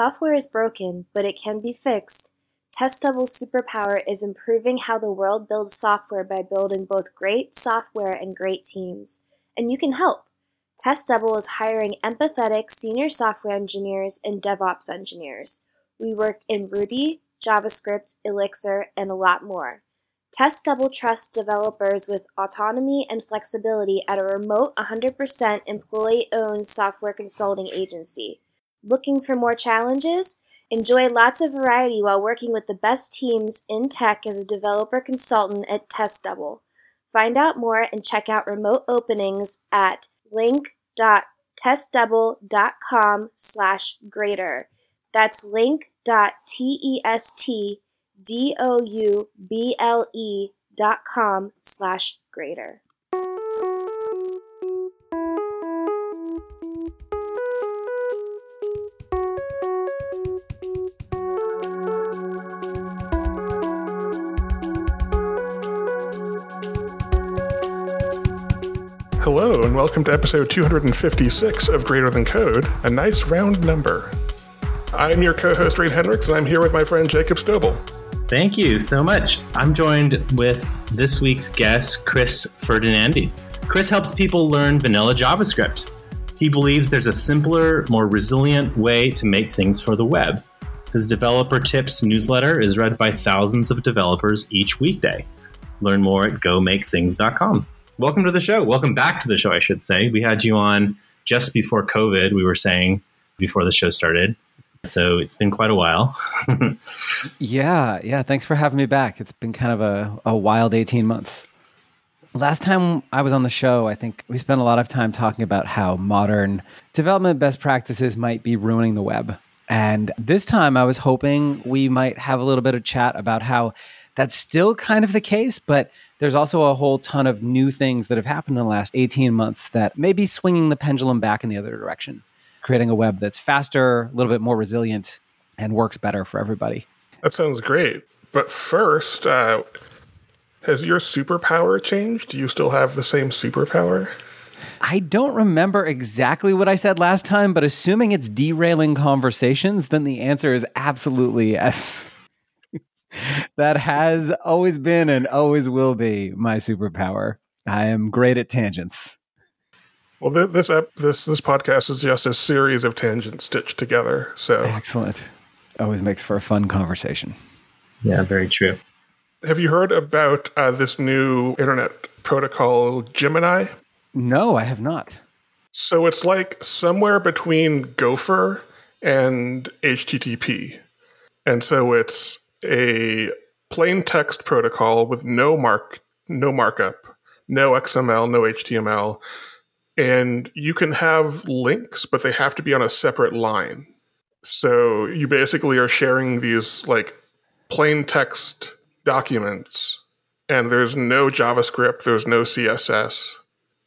Software is broken, but it can be fixed. Test Double's superpower is improving how the world builds software by building both great software and great teams. And you can help. Test Double is hiring empathetic senior software engineers and DevOps engineers. We work in Ruby, JavaScript, Elixir, and a lot more. Test Double trusts developers with autonomy and flexibility at a remote 100% employee owned software consulting agency. Looking for more challenges? Enjoy lots of variety while working with the best teams in tech as a developer consultant at TestDouble. Find out more and check out remote openings at link.testdouble.com slash greater. That's link.testdouble dot com slash greater. And welcome to episode 256 of Greater Than Code, a nice round number. I'm your co host, Rein Henrichs, and I'm here with my friend Jacob Stoebel. Thank you so much. I'm joined with this week's guest, Chris Ferdinandi. Chris helps people learn vanilla JavaScript. He believes there's a simpler, more resilient way to make things for the web. His developer tips newsletter is read by thousands of developers each weekday. Learn more at gomakethings.com welcome to the show. Welcome back to the show, I should say. We had you on just before COVID, we were saying before the show started. So it's been quite a while. yeah, yeah. Thanks for having me back. It's been kind of a, a wild 18 months. Last time I was on the show, I think we spent a lot of time talking about how modern development best practices might be ruining the web. And this time I was hoping we might have a little bit of chat about how that's still kind of the case, but there's also a whole ton of new things that have happened in the last 18 months that may be swinging the pendulum back in the other direction, creating a web that's faster, a little bit more resilient, and works better for everybody. That sounds great. But first, uh, has your superpower changed? Do you still have the same superpower? I don't remember exactly what I said last time, but assuming it's derailing conversations, then the answer is absolutely yes that has always been and always will be my superpower. I am great at tangents. Well, this this this podcast is just a series of tangents stitched together. So excellent. Always makes for a fun conversation. Yeah, very true. Have you heard about uh, this new internet protocol, Gemini? No, I have not. So it's like somewhere between Gopher and HTTP, and so it's a plain text protocol with no mark, no markup, no XML, no HTML, and you can have links, but they have to be on a separate line. So you basically are sharing these like plain text documents, and there's no JavaScript, there's no CSS.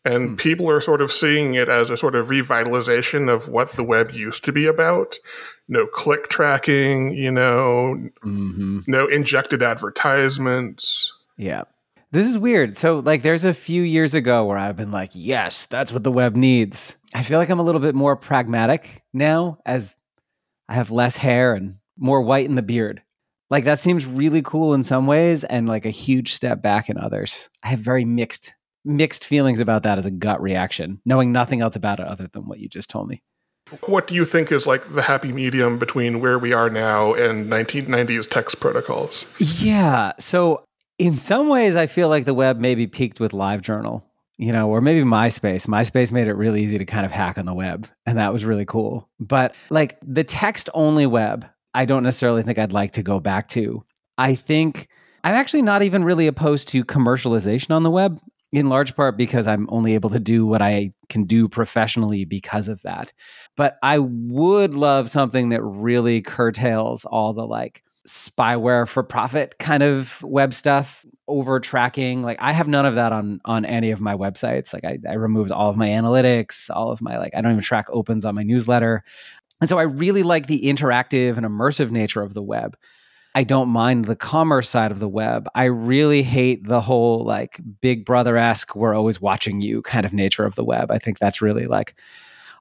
And hmm. people are sort of seeing it as a sort of revitalization of what the web used to be about. No click tracking, you know, mm-hmm. no injected advertisements. Yeah. This is weird. So, like, there's a few years ago where I've been like, yes, that's what the web needs. I feel like I'm a little bit more pragmatic now as I have less hair and more white in the beard. Like, that seems really cool in some ways and like a huge step back in others. I have very mixed mixed feelings about that as a gut reaction, knowing nothing else about it other than what you just told me. What do you think is like the happy medium between where we are now and 1990s text protocols? Yeah. So, in some ways, I feel like the web maybe peaked with LiveJournal, you know, or maybe MySpace. MySpace made it really easy to kind of hack on the web, and that was really cool. But like the text only web, I don't necessarily think I'd like to go back to. I think I'm actually not even really opposed to commercialization on the web in large part because I'm only able to do what I can do professionally because of that. But I would love something that really curtails all the like spyware for profit kind of web stuff over tracking like i have none of that on on any of my websites. Like I, I removed all of my analytics all of my like i don't even track opens on my newsletter. And so i really like the interactive and immersive nature of the web I don't mind the commerce side of the web. I really hate the whole like big brother esque, we're always watching you kind of nature of the web. I think that's really like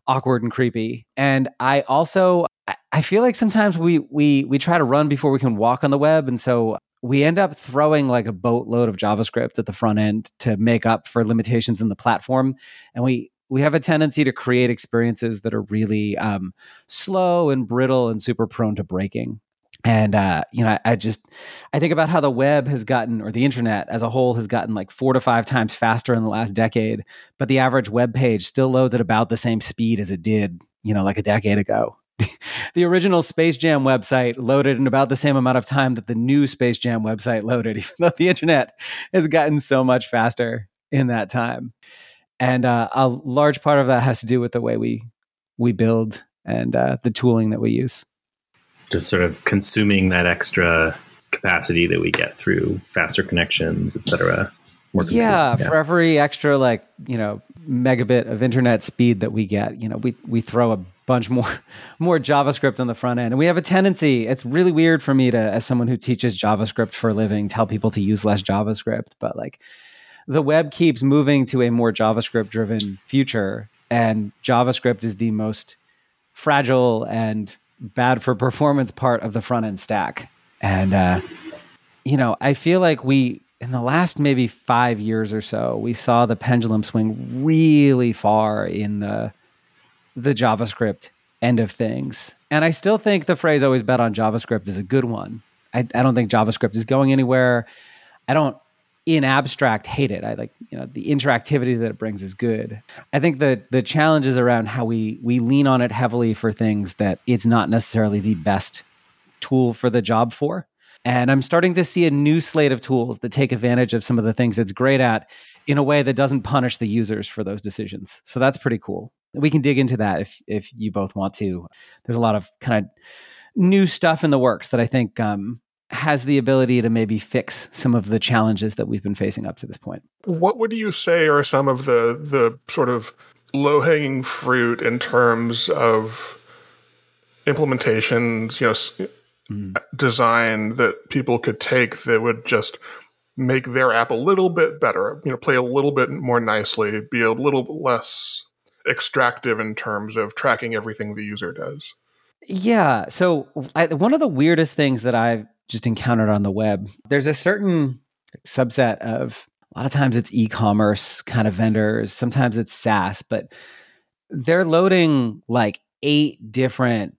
awkward and creepy. And I also I feel like sometimes we we we try to run before we can walk on the web, and so we end up throwing like a boatload of JavaScript at the front end to make up for limitations in the platform, and we we have a tendency to create experiences that are really um, slow and brittle and super prone to breaking. And uh, you know, I just I think about how the web has gotten, or the internet as a whole has gotten like four to five times faster in the last decade, but the average web page still loads at about the same speed as it did, you know, like a decade ago. the original Space Jam website loaded in about the same amount of time that the new Space Jam website loaded, even though the internet has gotten so much faster in that time. And uh, a large part of that has to do with the way we we build and uh, the tooling that we use. Just sort of consuming that extra capacity that we get through faster connections, et cetera. Yeah, yeah, for every extra like you know megabit of internet speed that we get, you know, we we throw a bunch more more JavaScript on the front end. And we have a tendency, it's really weird for me to as someone who teaches JavaScript for a living tell people to use less JavaScript, but like the web keeps moving to a more JavaScript driven future and JavaScript is the most fragile and bad for performance part of the front end stack. And uh you know, I feel like we in the last maybe five years or so, we saw the pendulum swing really far in the the JavaScript end of things. And I still think the phrase always bet on JavaScript is a good one. I, I don't think JavaScript is going anywhere. I don't in abstract hate it. I like, you know, the interactivity that it brings is good. I think that the challenges around how we we lean on it heavily for things that it's not necessarily the best tool for the job for. And I'm starting to see a new slate of tools that take advantage of some of the things it's great at in a way that doesn't punish the users for those decisions. So that's pretty cool. We can dig into that if if you both want to. There's a lot of kind of new stuff in the works that I think um, has the ability to maybe fix some of the challenges that we've been facing up to this point. What would you say are some of the the sort of low hanging fruit in terms of implementations? You know, mm. design that people could take that would just make their app a little bit better, you know, play a little bit more nicely, be a little less extractive in terms of tracking everything the user does. Yeah. So, I, one of the weirdest things that I've just encountered on the web, there's a certain subset of a lot of times it's e-commerce kind of vendors, sometimes it's SaaS, but they're loading like eight different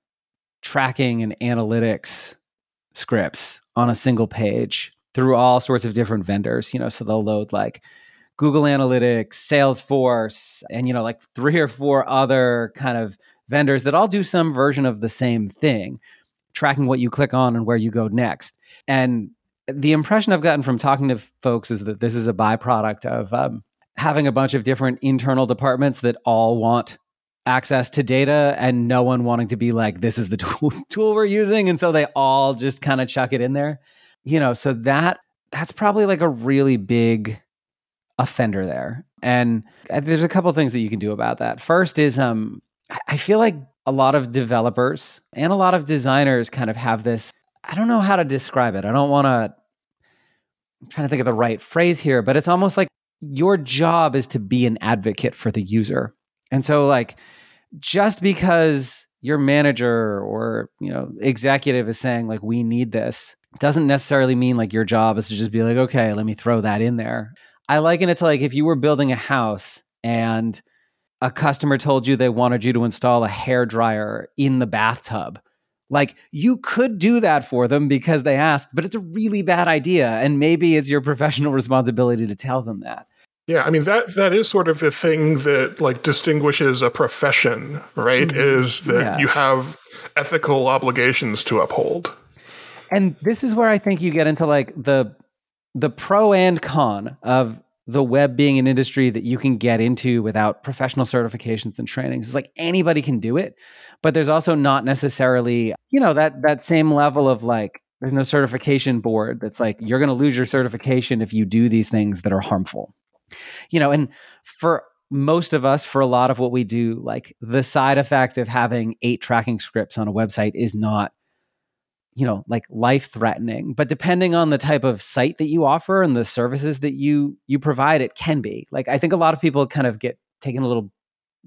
tracking and analytics scripts on a single page through all sorts of different vendors, you know, so they'll load like Google Analytics, Salesforce, and you know, like three or four other kind of vendors that all do some version of the same thing, tracking what you click on and where you go next. And the impression I've gotten from talking to folks is that this is a byproduct of um, having a bunch of different internal departments that all want access to data and no one wanting to be like this is the tool, tool we're using. And so they all just kind of chuck it in there. You know so that that's probably like a really big offender there. And uh, there's a couple things that you can do about that. First is um i feel like a lot of developers and a lot of designers kind of have this i don't know how to describe it i don't want to i'm trying to think of the right phrase here but it's almost like your job is to be an advocate for the user and so like just because your manager or, you know, executive is saying like we need this doesn't necessarily mean like your job is to just be like okay, let me throw that in there. I liken it to like if you were building a house and a customer told you they wanted you to install a hair dryer in the bathtub. Like you could do that for them because they asked, but it's a really bad idea. And maybe it's your professional responsibility to tell them that. Yeah, I mean that that is sort of the thing that like distinguishes a profession, right? Mm-hmm. Is that yeah. you have ethical obligations to uphold. And this is where I think you get into like the the pro and con of the web being an industry that you can get into without professional certifications and trainings. It's like anybody can do it, but there's also not necessarily, you know, that that same level of like there's no certification board that's like you're going to lose your certification if you do these things that are harmful you know, and for most of us, for a lot of what we do, like the side effect of having eight tracking scripts on a website is not, you know, like life threatening. But depending on the type of site that you offer and the services that you you provide, it can be. Like I think a lot of people kind of get taken a little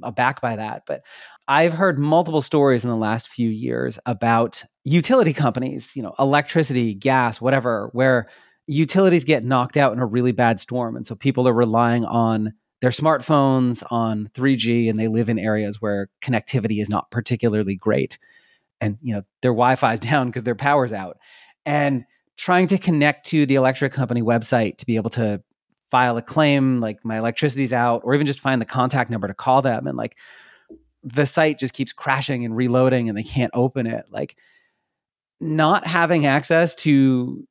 aback by that. But I've heard multiple stories in the last few years about utility companies, you know, electricity, gas, whatever, where utilities get knocked out in a really bad storm. And so people are relying on their smartphones, on 3G, and they live in areas where connectivity is not particularly great. And, you know, their Wi Fi is down because their power's out. And trying to connect to the electric company website to be able to file a claim, like my electricity's out, or even just find the contact number to call them. And like the site just keeps crashing and reloading and they can't open it. Like, not having access to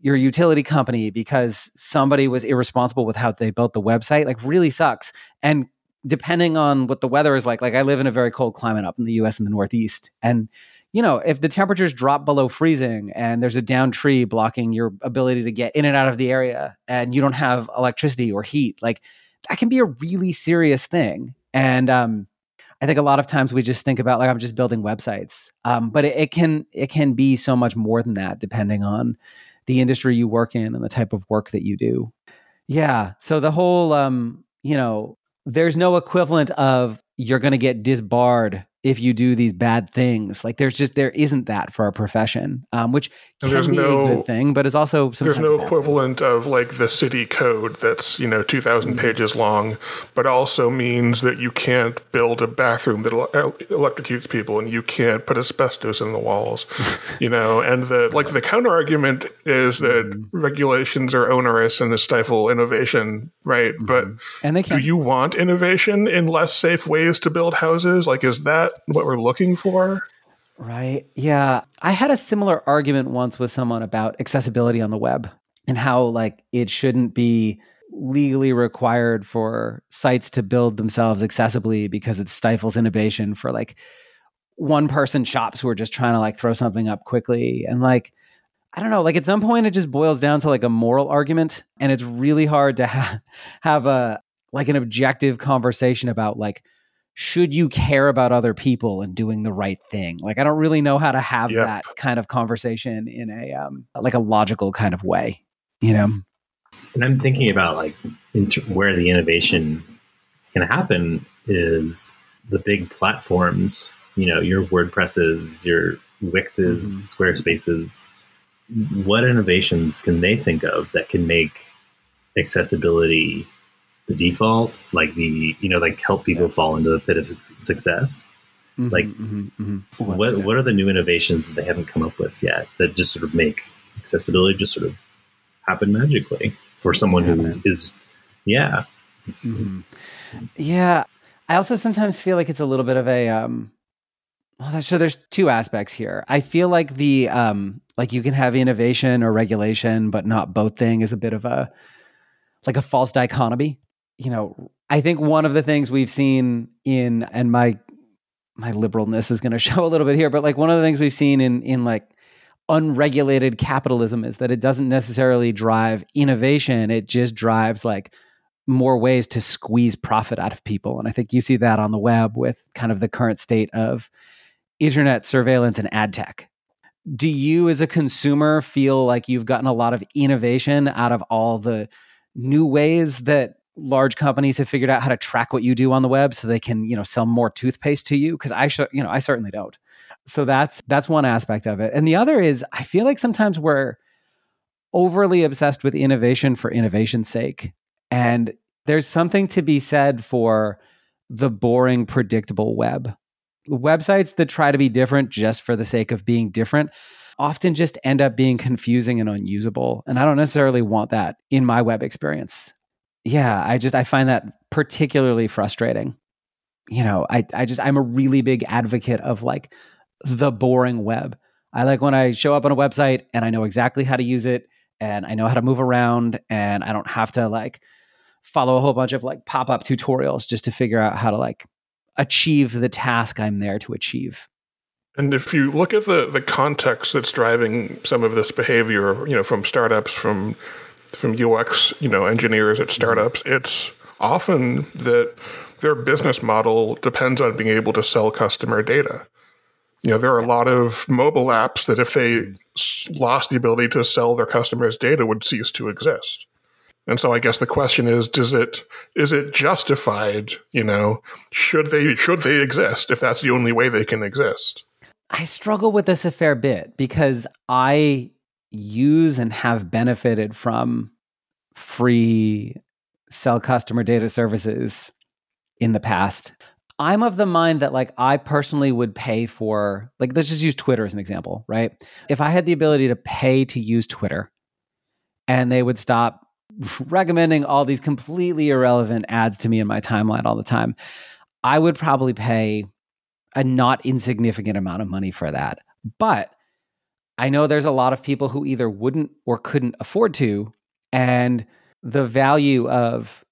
your utility company because somebody was irresponsible with how they built the website like really sucks and depending on what the weather is like like i live in a very cold climate up in the us in the northeast and you know if the temperatures drop below freezing and there's a down tree blocking your ability to get in and out of the area and you don't have electricity or heat like that can be a really serious thing and um I think a lot of times we just think about like I'm just building websites, um, but it, it, can it can be so much more than that, depending on the industry you work in and the type of work that you do. Yeah. So the whole, um, you know, there's no equivalent of you're going to get disbarred if you do these bad things. Like there's just there isn't that for our profession, um, which can be no, a good thing, but it's also there's no equivalent thing. of like the city code that's you know 2,000 mm-hmm. pages long, but also means that you can't build a bathroom that electrocutes people and you can't put asbestos in the walls, you know. And the like the counter argument is that mm-hmm. regulations are onerous and they stifle innovation, right? Mm-hmm. But and they can. do you want innovation in less safe ways to build houses? Like, is that what we're looking for? Right. Yeah. I had a similar argument once with someone about accessibility on the web and how like it shouldn't be legally required for sites to build themselves accessibly because it stifles innovation for like one person shops who are just trying to like throw something up quickly and like I don't know, like at some point it just boils down to like a moral argument and it's really hard to ha- have a like an objective conversation about like should you care about other people and doing the right thing like i don't really know how to have yep. that kind of conversation in a um, like a logical kind of way you know and i'm thinking about like where the innovation can happen is the big platforms you know your wordpresses your wixes mm-hmm. squarespaces what innovations can they think of that can make accessibility the default, like the you know, like help people yeah. fall into the pit of success. Mm-hmm, like, mm-hmm, mm-hmm. what yeah. what are the new innovations that they haven't come up with yet that just sort of make accessibility just sort of happen magically for someone who is, yeah, mm-hmm. yeah. I also sometimes feel like it's a little bit of a um, well, so there's two aspects here. I feel like the um, like you can have innovation or regulation, but not both thing is a bit of a like a false dichotomy you know, I think one of the things we've seen in and my my liberalness is going to show a little bit here, but like one of the things we've seen in in like unregulated capitalism is that it doesn't necessarily drive innovation, it just drives like more ways to squeeze profit out of people. And I think you see that on the web with kind of the current state of internet surveillance and ad tech. Do you as a consumer feel like you've gotten a lot of innovation out of all the new ways that large companies have figured out how to track what you do on the web so they can you know sell more toothpaste to you because i sh- you know i certainly don't. So that's that's one aspect of it. And the other is i feel like sometimes we're overly obsessed with innovation for innovation's sake. And there's something to be said for the boring predictable web. Websites that try to be different just for the sake of being different often just end up being confusing and unusable. And i don't necessarily want that in my web experience yeah, I just I find that particularly frustrating. You know, I I just I'm a really big advocate of like the boring web. I like when I show up on a website and I know exactly how to use it and I know how to move around and I don't have to like follow a whole bunch of like pop-up tutorials just to figure out how to like achieve the task I'm there to achieve. And if you look at the the context that's driving some of this behavior, you know, from startups, from from UX, you know, engineers at startups, it's often that their business model depends on being able to sell customer data. You know, there are a lot of mobile apps that if they lost the ability to sell their customers' data would cease to exist. And so I guess the question is, does it is it justified, you know, should they should they exist if that's the only way they can exist? I struggle with this a fair bit because I use and have benefited from free sell customer data services in the past. I'm of the mind that like I personally would pay for like let's just use Twitter as an example, right? If I had the ability to pay to use Twitter and they would stop recommending all these completely irrelevant ads to me in my timeline all the time, I would probably pay a not insignificant amount of money for that. But I know there's a lot of people who either wouldn't or couldn't afford to. And the value of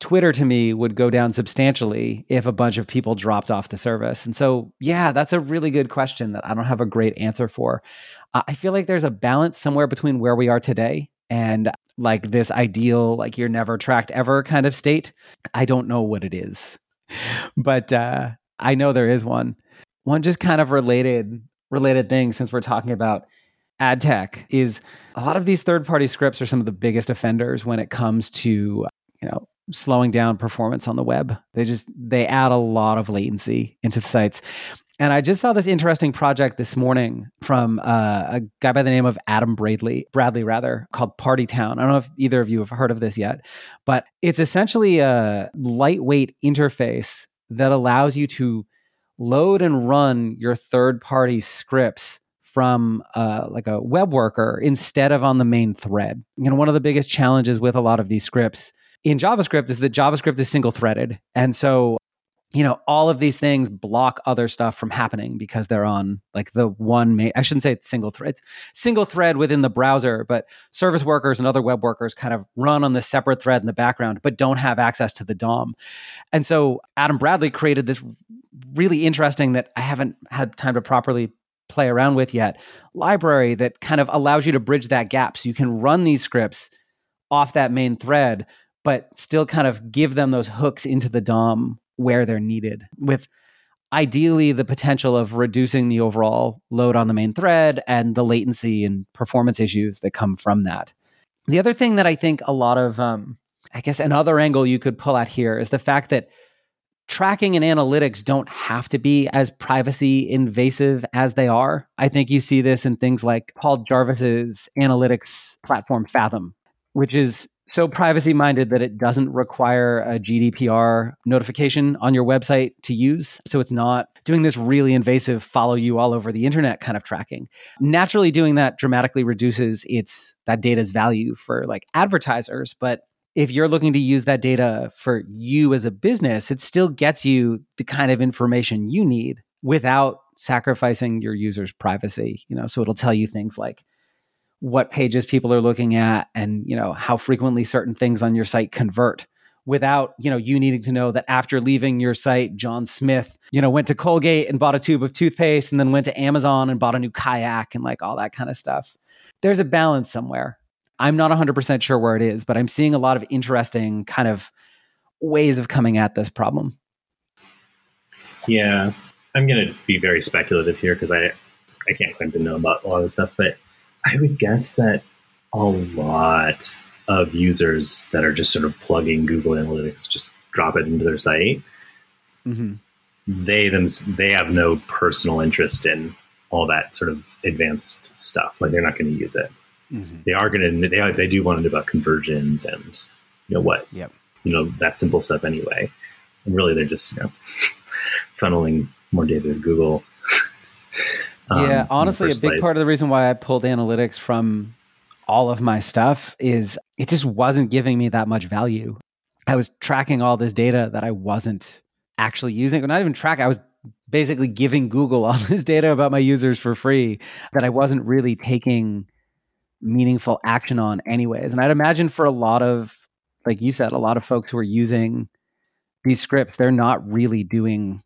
Twitter to me would go down substantially if a bunch of people dropped off the service. And so, yeah, that's a really good question that I don't have a great answer for. I feel like there's a balance somewhere between where we are today and like this ideal, like you're never tracked ever kind of state. I don't know what it is, but uh, I know there is one. One just kind of related related thing since we're talking about ad tech is a lot of these third party scripts are some of the biggest offenders when it comes to you know slowing down performance on the web. They just they add a lot of latency into the sites. And I just saw this interesting project this morning from uh, a guy by the name of Adam Bradley, Bradley rather, called Partytown. I don't know if either of you have heard of this yet, but it's essentially a lightweight interface that allows you to load and run your third party scripts from uh, like a web worker instead of on the main thread. You know, one of the biggest challenges with a lot of these scripts in JavaScript is that JavaScript is single threaded. And so, you know, all of these things block other stuff from happening because they're on like the one main, I shouldn't say it's single thread, single thread within the browser, but service workers and other web workers kind of run on this separate thread in the background, but don't have access to the DOM. And so Adam Bradley created this really interesting that I haven't had time to properly play around with yet library that kind of allows you to bridge that gap so you can run these scripts off that main thread but still kind of give them those hooks into the dom where they're needed with ideally the potential of reducing the overall load on the main thread and the latency and performance issues that come from that the other thing that i think a lot of um, i guess another angle you could pull at here is the fact that tracking and analytics don't have to be as privacy invasive as they are. I think you see this in things like Paul Jarvis's analytics platform Fathom, which is so privacy minded that it doesn't require a GDPR notification on your website to use. So it's not doing this really invasive follow you all over the internet kind of tracking. Naturally doing that dramatically reduces its that data's value for like advertisers, but if you're looking to use that data for you as a business, it still gets you the kind of information you need without sacrificing your users' privacy. You know, so it'll tell you things like what pages people are looking at and, you know, how frequently certain things on your site convert without, you know, you needing to know that after leaving your site, John Smith, you know, went to Colgate and bought a tube of toothpaste and then went to Amazon and bought a new kayak and like all that kind of stuff. There's a balance somewhere. I'm not 100% sure where it is, but I'm seeing a lot of interesting kind of ways of coming at this problem. Yeah, I'm going to be very speculative here because I I can't claim to know about a lot of this stuff, but I would guess that a lot of users that are just sort of plugging Google Analytics just drop it into their site. Mm-hmm. They them they have no personal interest in all that sort of advanced stuff. Like they're not going to use it. Mm-hmm. They are going to they they do want to know about conversions and you know what yep. you know that simple stuff anyway. And really, they're just you know funneling more data to Google. Um, yeah, honestly, a big place. part of the reason why I pulled analytics from all of my stuff is it just wasn't giving me that much value. I was tracking all this data that I wasn't actually using, or not even track. I was basically giving Google all this data about my users for free that I wasn't really taking meaningful action on anyways and i'd imagine for a lot of like you said a lot of folks who are using these scripts they're not really doing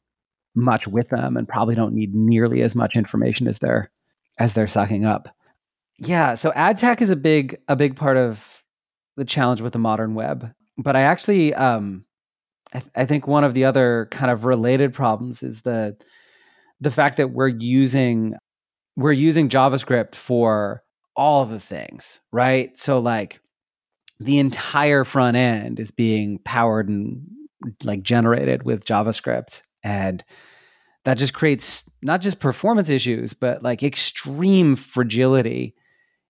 much with them and probably don't need nearly as much information as they're as they're sucking up yeah so ad tech is a big a big part of the challenge with the modern web but i actually um I, th- I think one of the other kind of related problems is the the fact that we're using we're using javascript for all the things, right? So like the entire front end is being powered and like generated with JavaScript. And that just creates not just performance issues, but like extreme fragility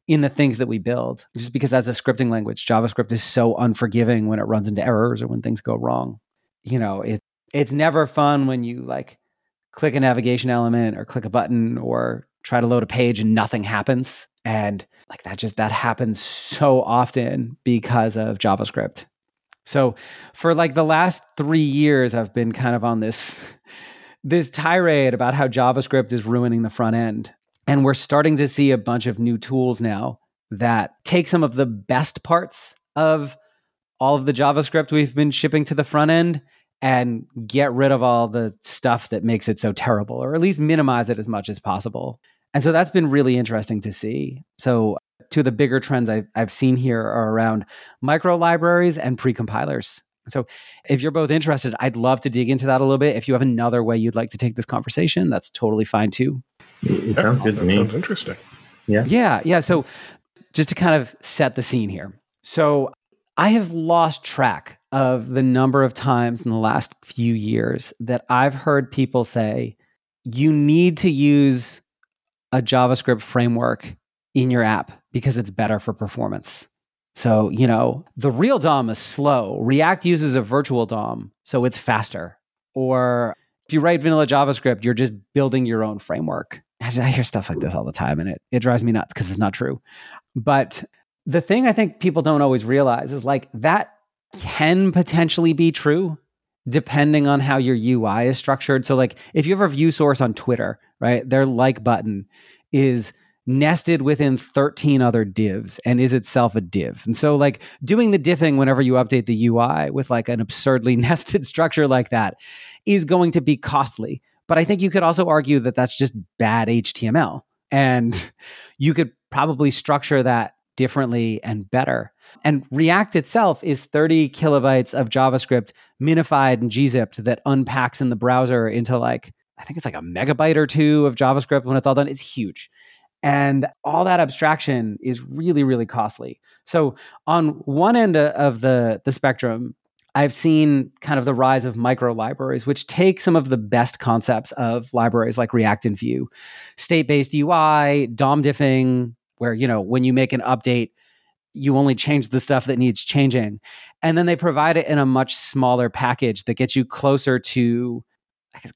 in the things that we build. Just because as a scripting language, JavaScript is so unforgiving when it runs into errors or when things go wrong. You know, it it's never fun when you like click a navigation element or click a button or try to load a page and nothing happens. And like that just that happens so often because of JavaScript. So for like the last 3 years I've been kind of on this this tirade about how JavaScript is ruining the front end. And we're starting to see a bunch of new tools now that take some of the best parts of all of the JavaScript we've been shipping to the front end and get rid of all the stuff that makes it so terrible, or at least minimize it as much as possible. And so that's been really interesting to see. So, two of the bigger trends I've, I've seen here are around micro libraries and precompilers. So, if you're both interested, I'd love to dig into that a little bit. If you have another way you'd like to take this conversation, that's totally fine too. It, yeah, sounds good to me. Sounds interesting. Yeah. Yeah. Yeah. So, just to kind of set the scene here. So, I have lost track of the number of times in the last few years that I've heard people say, you need to use a JavaScript framework in your app because it's better for performance. So, you know, the real DOM is slow. React uses a virtual DOM, so it's faster. Or if you write vanilla JavaScript, you're just building your own framework. I hear stuff like this all the time and it, it drives me nuts because it's not true. But the thing I think people don't always realize is like that can potentially be true depending on how your UI is structured. So, like if you have a view source on Twitter, right, their like button is nested within 13 other divs and is itself a div. And so, like doing the diffing whenever you update the UI with like an absurdly nested structure like that is going to be costly. But I think you could also argue that that's just bad HTML. And you could probably structure that differently and better. And React itself is 30 kilobytes of JavaScript minified and gzipped that unpacks in the browser into like, I think it's like a megabyte or two of JavaScript when it's all done. It's huge. And all that abstraction is really, really costly. So on one end of the, the spectrum, I've seen kind of the rise of micro libraries, which take some of the best concepts of libraries like React and Vue, state based UI, DOM diffing, where you know when you make an update you only change the stuff that needs changing and then they provide it in a much smaller package that gets you closer to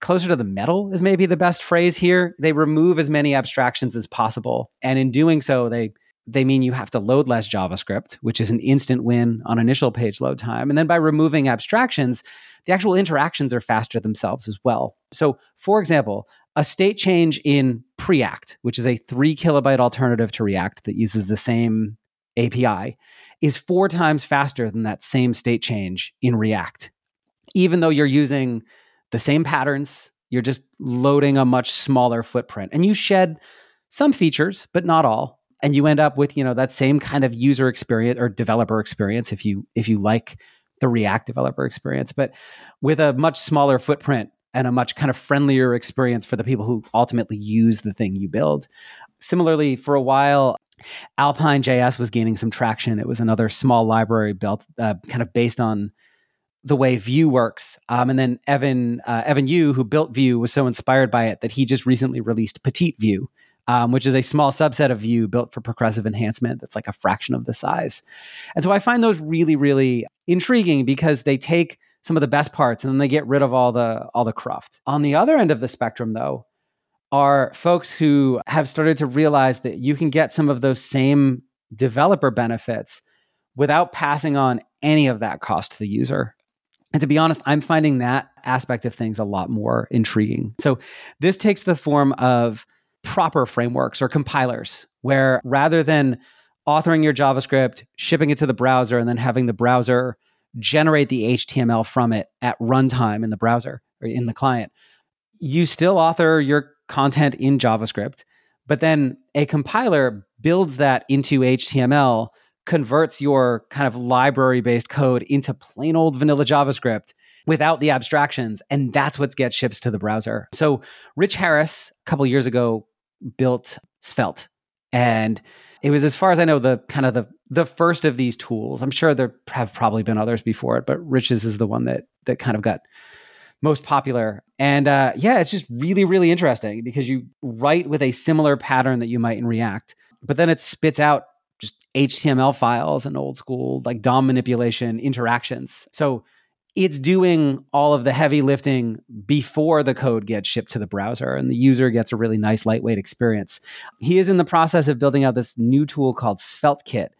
closer to the metal is maybe the best phrase here. They remove as many abstractions as possible. And in doing so, they they mean you have to load less JavaScript, which is an instant win on initial page load time. And then by removing abstractions, the actual interactions are faster themselves as well. So, for example, a state change in Preact, which is a three kilobyte alternative to React that uses the same API, is four times faster than that same state change in React. Even though you're using the same patterns, you're just loading a much smaller footprint and you shed some features, but not all. And you end up with, you know, that same kind of user experience or developer experience if you if you like the React developer experience, but with a much smaller footprint and a much kind of friendlier experience for the people who ultimately use the thing you build. Similarly, for a while, Alpine JS was gaining some traction. It was another small library built uh, kind of based on the way Vue works. Um, and then Evan uh, Evan You, who built Vue, was so inspired by it that he just recently released Petite Vue, um, which is a small subset of Vue built for progressive enhancement. That's like a fraction of the size. And so I find those really, really intriguing because they take some of the best parts and then they get rid of all the all the cruft. On the other end of the spectrum though are folks who have started to realize that you can get some of those same developer benefits without passing on any of that cost to the user. And to be honest, I'm finding that aspect of things a lot more intriguing. So this takes the form of proper frameworks or compilers where rather than authoring your JavaScript, shipping it to the browser, and then having the browser generate the HTML from it at runtime in the browser or in the client. You still author your content in JavaScript, but then a compiler builds that into HTML, converts your kind of library based code into plain old vanilla JavaScript without the abstractions. And that's what gets shipped to the browser. So Rich Harris, a couple years ago, built Svelte. And it was, as far as I know, the kind of the the first of these tools. I'm sure there have probably been others before it, but Rich's is the one that that kind of got most popular. And uh, yeah, it's just really, really interesting because you write with a similar pattern that you might in React, but then it spits out HTML files and old school like DOM manipulation interactions. So it's doing all of the heavy lifting before the code gets shipped to the browser and the user gets a really nice lightweight experience. He is in the process of building out this new tool called SvelteKit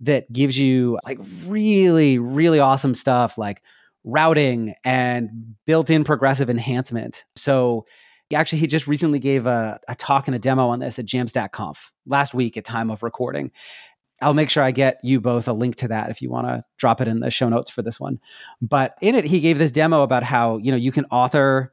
that gives you like really, really awesome stuff like routing and built-in progressive enhancement. So actually he just recently gave a, a talk and a demo on this at jamstackconf last week at time of recording I'll make sure I get you both a link to that if you want to drop it in the show notes for this one. But in it, he gave this demo about how you know you can author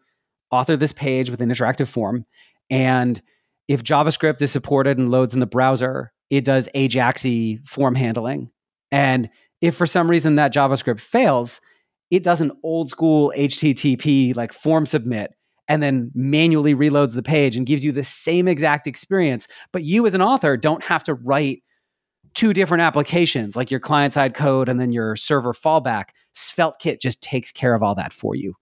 author this page with an interactive form, and if JavaScript is supported and loads in the browser, it does Ajaxy form handling. And if for some reason that JavaScript fails, it does an old school HTTP like form submit and then manually reloads the page and gives you the same exact experience. But you as an author don't have to write two different applications, like your client side code and then your server fallback, SvelteKit just takes care of all that for you.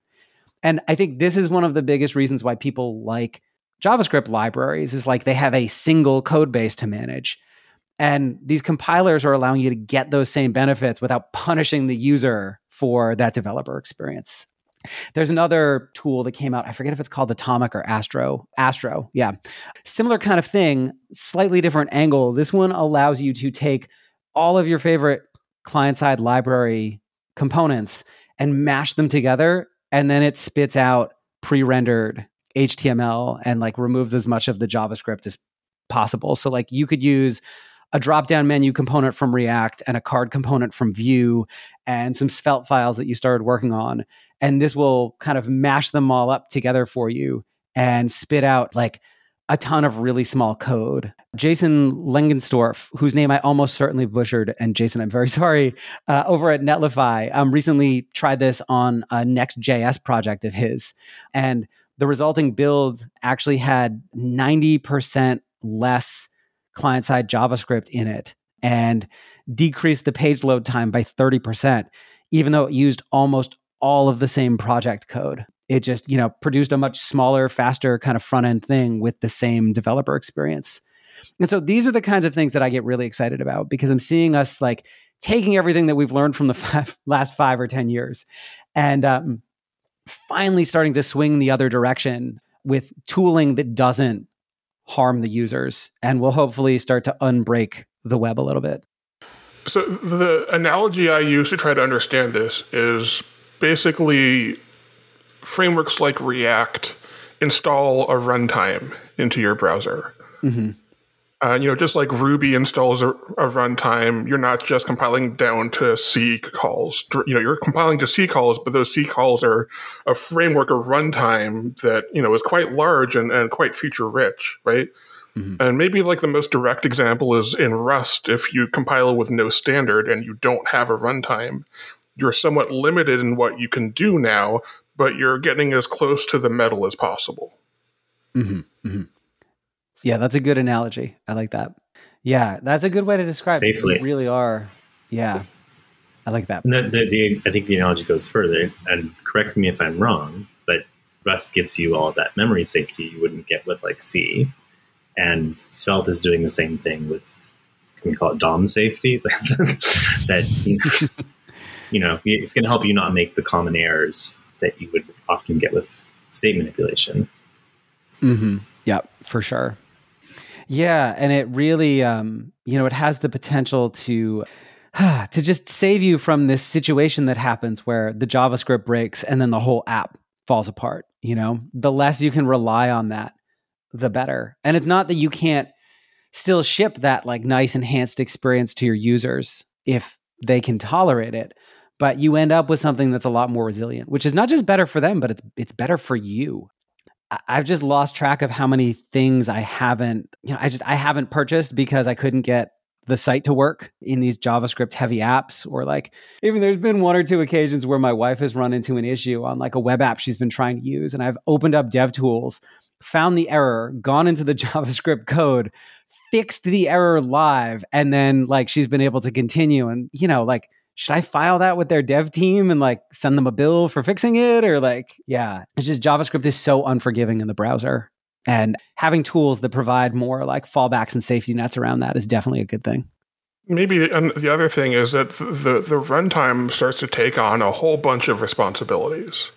And I think this is one of the biggest reasons why people like JavaScript libraries is like they have a single code base to manage. And these compilers are allowing you to get those same benefits without punishing the user for that developer experience. There's another tool that came out. I forget if it's called Atomic or Astro. Astro, yeah. Similar kind of thing, slightly different angle. This one allows you to take all of your favorite client side library components and mash them together. And then it spits out pre rendered HTML and like removes as much of the JavaScript as possible. So, like, you could use a drop down menu component from React and a card component from Vue and some Svelte files that you started working on and this will kind of mash them all up together for you and spit out like a ton of really small code. Jason Lengstorf, whose name I almost certainly butchered, and Jason, I'm very sorry, uh, over at Netlify, um, recently tried this on a Next.js project of his. And the resulting build actually had 90% less client side JavaScript in it and decreased the page load time by 30%, even though it used almost all of the same project code. It just, you know, produced a much smaller, faster kind of front end thing with the same developer experience. And so these are the kinds of things that I get really excited about because I'm seeing us like taking everything that we've learned from the five, last five or 10 years and um, finally starting to swing the other direction with tooling that doesn't harm the users and will hopefully start to unbreak the web a little bit. So the analogy I use to try to understand this is basically frameworks like React install a runtime into your browser. Mm-hmm. Uh, you know, just like Ruby installs a, a, runtime, you're not just compiling down to C calls. You know, you're compiling to C calls, but those C calls are a framework of runtime that you know is quite large and, and quite feature rich, right? Mm-hmm. And maybe like the most direct example is in Rust. If you compile with no standard and you don't have a runtime, you're somewhat limited in what you can do now, but you're getting as close to the metal as possible. Mm-hmm, mm-hmm. Yeah, that's a good analogy. I like that. Yeah, that's a good way to describe Safely. it. really are. Yeah, I like that. The, the, the, I think the analogy goes further, and correct me if I'm wrong, but Rust gives you all that memory safety you wouldn't get with like C, and Svelte is doing the same thing with can we call it DOM safety? that you know, you know, it's going to help you not make the common errors that you would often get with state manipulation. Mm-hmm. Yeah, for sure. Yeah, and it really, um, you know, it has the potential to to just save you from this situation that happens where the JavaScript breaks and then the whole app falls apart. You know, the less you can rely on that, the better. And it's not that you can't still ship that like nice enhanced experience to your users if they can tolerate it but you end up with something that's a lot more resilient, which is not just better for them, but it's it's better for you. I've just lost track of how many things I haven't, you know, I just I haven't purchased because I couldn't get the site to work in these JavaScript heavy apps or like even there's been one or two occasions where my wife has run into an issue on like a web app she's been trying to use and I've opened up DevTools, found the error, gone into the JavaScript code, fixed the error live and then like she's been able to continue and you know like should I file that with their dev team and like send them a bill for fixing it? Or like yeah it's just JavaScript is so unforgiving in the browser. And having tools that provide more like fallbacks and safety nets around that is definitely a good thing. Maybe the other thing is that the the runtime starts to take on a whole bunch of responsibilities.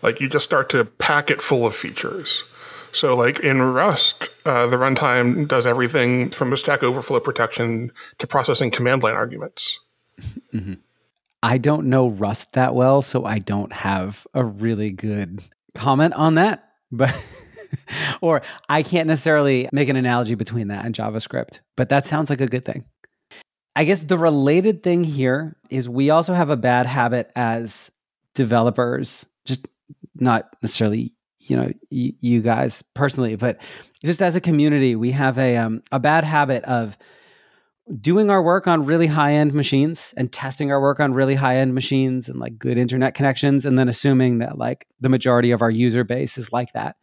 Like you just start to pack it full of features. So, like in Rust, uh, the runtime does everything from Stack Overflow protection to processing command line arguments. Mm-hmm. I don't know Rust that well, so I don't have a really good comment on that. But or I can't necessarily make an analogy between that and JavaScript, but that sounds like a good thing. I guess the related thing here is we also have a bad habit as developers, just not necessarily you know you guys personally, but just as a community, we have a um, a bad habit of doing our work on really high end machines and testing our work on really high end machines and like good internet connections, and then assuming that like the majority of our user base is like that.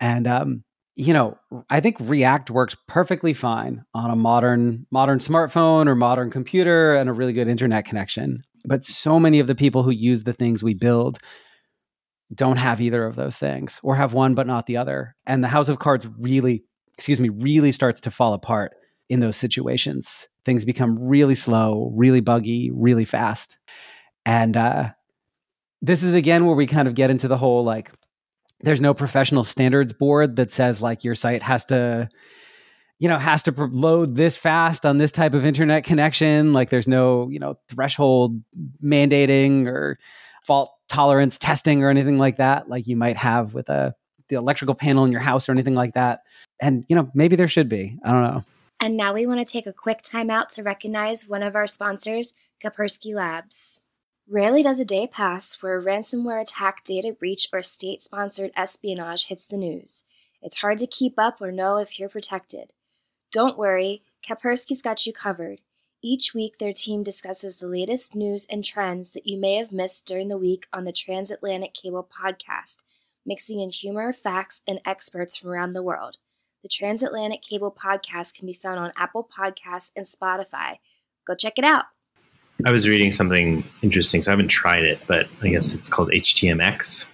And um, you know, I think React works perfectly fine on a modern modern smartphone or modern computer and a really good internet connection. But so many of the people who use the things we build don't have either of those things or have one but not the other. And the house of cards really, excuse me, really starts to fall apart in those situations. Things become really slow, really buggy, really fast. And uh, this is again where we kind of get into the whole like, there's no professional standards board that says like your site has to you know has to load this fast on this type of internet connection like there's no you know threshold mandating or fault tolerance testing or anything like that, like you might have with a the electrical panel in your house or anything like that. And you know, maybe there should be. I don't know. And now we want to take a quick time out to recognize one of our sponsors, Kaspersky Labs. Rarely does a day pass where a ransomware attack, data breach, or state sponsored espionage hits the news. It's hard to keep up or know if you're protected. Don't worry, Kaspersky's got you covered. Each week, their team discusses the latest news and trends that you may have missed during the week on the Transatlantic Cable podcast, mixing in humor, facts, and experts from around the world. The Transatlantic Cable podcast can be found on Apple Podcasts and Spotify. Go check it out. I was reading something interesting, so I haven't tried it, but I guess it's called HTMX,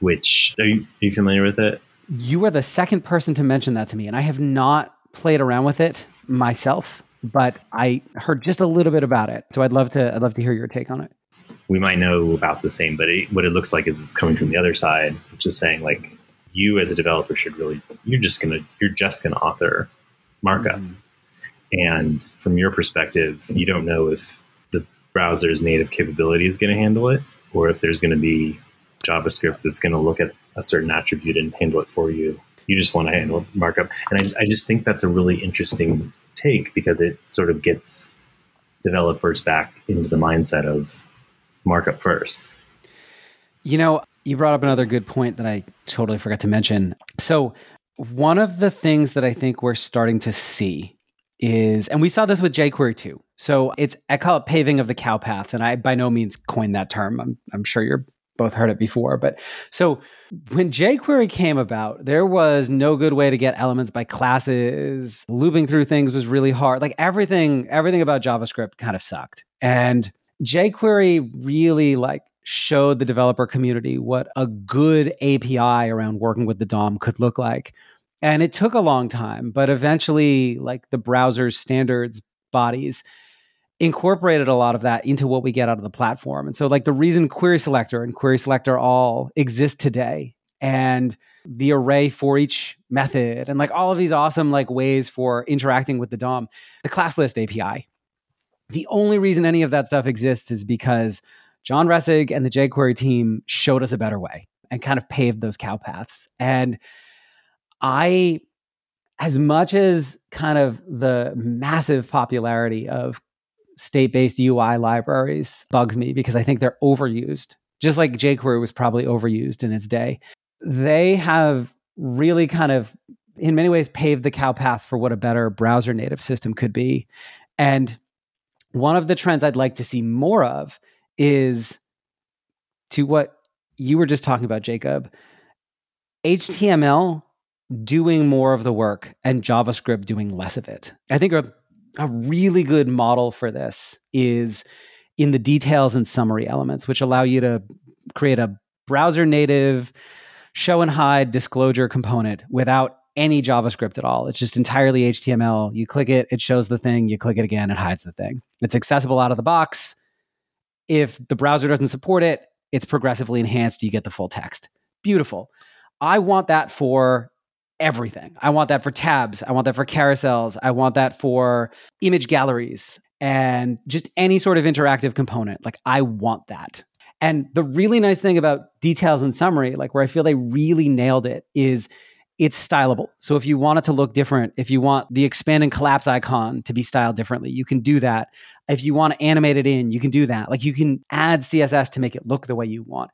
which are you, are you familiar with it? You are the second person to mention that to me, and I have not played around with it myself but I heard just a little bit about it. So I'd love to I'd love to hear your take on it. We might know about the same, but it, what it looks like is it's coming from the other side, which is saying like you as a developer should really you're just gonna you're just gonna author markup, mm-hmm. and from your perspective, you don't know if the browser's native capability is going to handle it, or if there's going to be JavaScript that's going to look at a certain attribute and handle it for you. You just want to handle markup, and I, I just think that's a really interesting take because it sort of gets developers back into the mindset of markup first. You know, you brought up another good point that I totally forgot to mention. So, one of the things that I think we're starting to see is, and we saw this with jQuery too. So it's I call it paving of the cow path, and I by no means coined that term. I'm, I'm sure you're both heard it before. But so when jQuery came about, there was no good way to get elements by classes. Looping through things was really hard. Like everything, everything about JavaScript kind of sucked. And jQuery really like showed the developer community what a good API around working with the DOM could look like. And it took a long time, but eventually like the browser's standards bodies incorporated a lot of that into what we get out of the platform. And so like the reason query selector and query selector all exist today and the array for each method and like all of these awesome like ways for interacting with the DOM, the class list API. The only reason any of that stuff exists is because John Resig and the jQuery team showed us a better way and kind of paved those cow paths. And I as much as kind of the massive popularity of state based UI libraries bugs me because I think they're overused, just like jQuery was probably overused in its day. They have really kind of, in many ways, paved the cow path for what a better browser native system could be. And one of the trends I'd like to see more of is to what you were just talking about, Jacob. HTML doing more of the work and JavaScript doing less of it. I think a, a really good model for this is in the details and summary elements, which allow you to create a browser native show and hide disclosure component without any JavaScript at all. It's just entirely HTML. You click it, it shows the thing. You click it again, it hides the thing. It's accessible out of the box. If the browser doesn't support it, it's progressively enhanced. You get the full text. Beautiful. I want that for everything. I want that for tabs. I want that for carousels. I want that for image galleries and just any sort of interactive component. Like, I want that. And the really nice thing about details and summary, like where I feel they really nailed it, is it's stylable. So if you want it to look different, if you want the expand and collapse icon to be styled differently, you can do that. If you want to animate it in, you can do that. Like you can add CSS to make it look the way you want.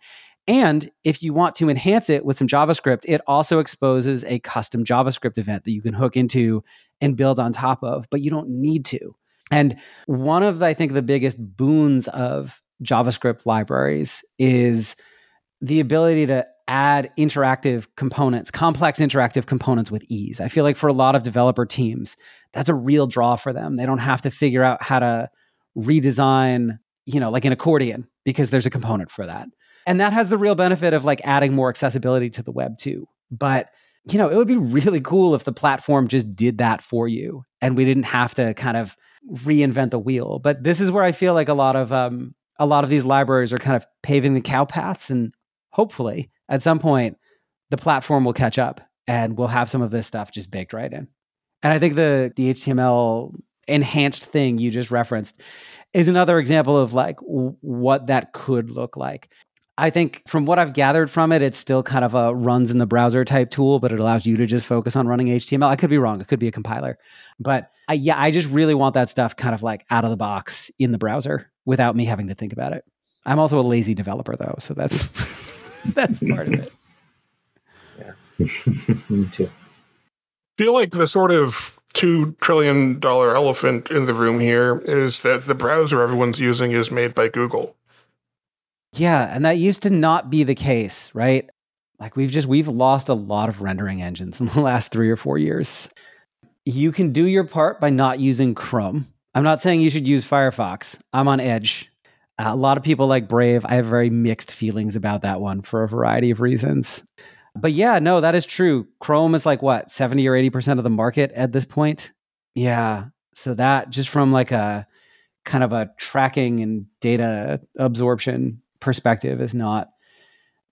And if you want to enhance it with some JavaScript, it also exposes a custom JavaScript event that you can hook into and build on top of, but you don't need to. And one of, I think, the biggest boons of JavaScript libraries is the ability to add interactive components, complex interactive components with ease. I feel like for a lot of developer teams, that's a real draw for them. They don't have to figure out how to redesign, you know, like an accordion because there's a component for that. And that has the real benefit of like adding more accessibility to the web too. But you know, it would be really cool if the platform just did that for you and we didn't have to kind of reinvent the wheel. But this is where I feel like a lot of um a lot of these libraries are kind of paving the cow paths and hopefully at some point the platform will catch up and we'll have some of this stuff just baked right in. And I think the the HTML enhanced thing you just referenced is another example of like w- what that could look like. I think from what I've gathered from it, it's still kind of a runs in the browser type tool, but it allows you to just focus on running HTML. I could be wrong. It could be a compiler. But I, yeah, I just really want that stuff kind of like out of the box in the browser without me having to think about it. I'm also a lazy developer though, so that's that's part of it. Yeah. me too. feel like the sort of two trillion dollar elephant in the room here is that the browser everyone's using is made by Google. Yeah, and that used to not be the case, right? Like we've just we've lost a lot of rendering engines in the last 3 or 4 years. You can do your part by not using Chrome. I'm not saying you should use Firefox. I'm on Edge. Uh, a lot of people like Brave. I have very mixed feelings about that one for a variety of reasons. But yeah, no, that is true. Chrome is like what, 70 or 80% of the market at this point? Yeah. So that just from like a kind of a tracking and data absorption perspective is not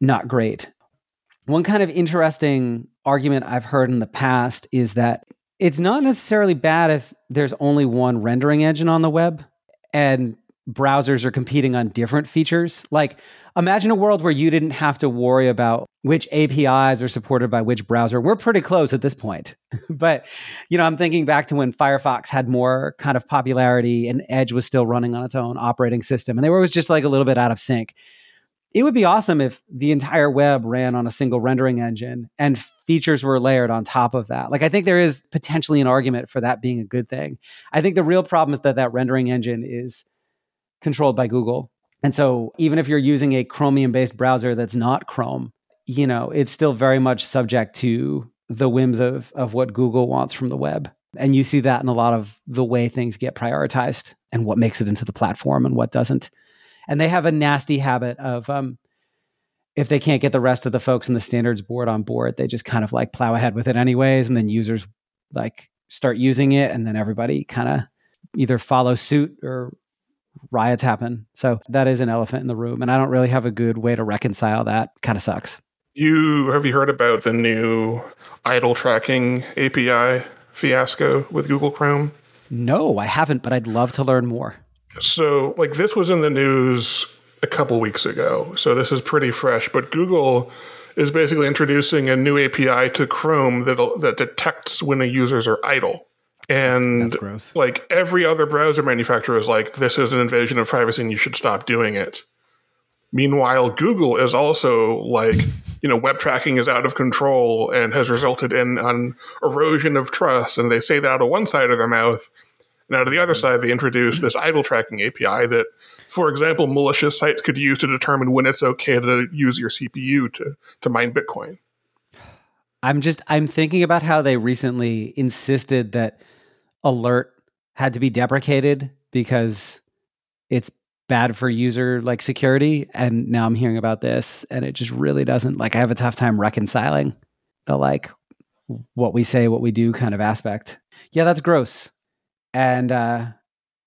not great. One kind of interesting argument I've heard in the past is that it's not necessarily bad if there's only one rendering engine on the web and browsers are competing on different features. Like imagine a world where you didn't have to worry about which APIs are supported by which browser. We're pretty close at this point. but, you know, I'm thinking back to when Firefox had more kind of popularity and Edge was still running on its own operating system and they were always just like a little bit out of sync. It would be awesome if the entire web ran on a single rendering engine and features were layered on top of that. Like I think there is potentially an argument for that being a good thing. I think the real problem is that that rendering engine is controlled by Google. And so even if you're using a Chromium based browser that's not Chrome, you know, it's still very much subject to the whims of of what Google wants from the web. And you see that in a lot of the way things get prioritized and what makes it into the platform and what doesn't. And they have a nasty habit of um, if they can't get the rest of the folks in the standards board on board, they just kind of like plow ahead with it anyways, and then users like start using it, and then everybody kind of either follow suit or riots happen. So that is an elephant in the room, and I don't really have a good way to reconcile that. Kind of sucks. You have you heard about the new idle tracking API fiasco with Google Chrome? No, I haven't, but I'd love to learn more. So, like this was in the news a couple weeks ago. So this is pretty fresh, but Google is basically introducing a new API to Chrome that that detects when the users are idle. And That's gross. like every other browser manufacturer is like, this is an invasion of privacy and you should stop doing it. Meanwhile, Google is also like, you know, web tracking is out of control and has resulted in an erosion of trust. And they say that out of one side of their mouth. And out of the other mm-hmm. side, they introduce this idle tracking API that, for example, malicious sites could use to determine when it's okay to use your CPU to, to mine Bitcoin. I'm just I'm thinking about how they recently insisted that alert had to be deprecated because it's bad for user like security and now I'm hearing about this and it just really doesn't like I have a tough time reconciling the like what we say what we do kind of aspect. Yeah, that's gross. And uh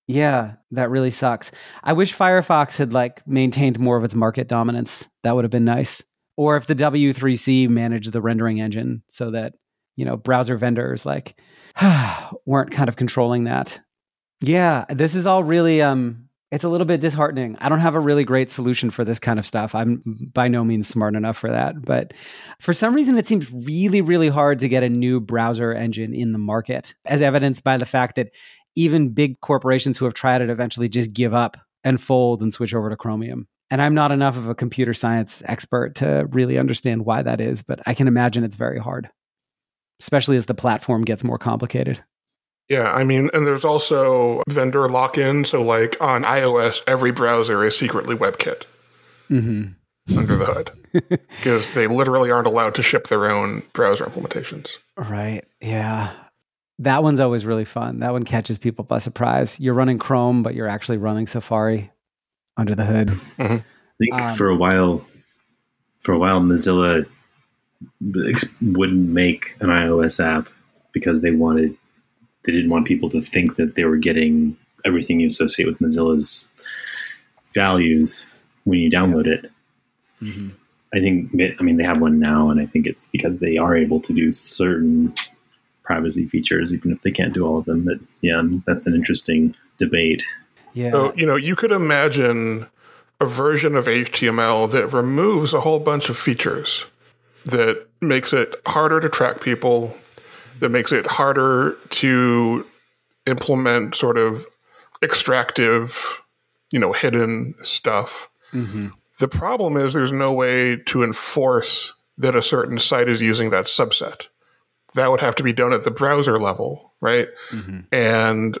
yeah, that really sucks. I wish Firefox had like maintained more of its market dominance. That would have been nice. Or if the W3C managed the rendering engine so that, you know, browser vendors like weren't kind of controlling that. Yeah, this is all really um it's a little bit disheartening. I don't have a really great solution for this kind of stuff. I'm by no means smart enough for that, but for some reason it seems really really hard to get a new browser engine in the market as evidenced by the fact that even big corporations who have tried it eventually just give up and fold and switch over to Chromium. And I'm not enough of a computer science expert to really understand why that is, but I can imagine it's very hard, especially as the platform gets more complicated. Yeah, I mean, and there's also vendor lock in. So, like on iOS, every browser is secretly WebKit Mm-hmm. under the hood because they literally aren't allowed to ship their own browser implementations. Right. Yeah. That one's always really fun. That one catches people by surprise. You're running Chrome, but you're actually running Safari under the hood. I think Um, for a while, for a while, Mozilla ex- wouldn't make an iOS app because they wanted they didn't want people to think that they were getting everything you associate with Mozilla's values when you download it. Mm-hmm. I think I mean they have one now, and I think it's because they are able to do certain privacy features, even if they can't do all of them. But yeah, that's an interesting debate. Yeah. So, you know, you could imagine a version of HTML that removes a whole bunch of features that makes it harder to track people, that makes it harder to implement sort of extractive, you know, hidden stuff. Mhm. The problem is there's no way to enforce that a certain site is using that subset. That would have to be done at the browser level, right? Mhm. And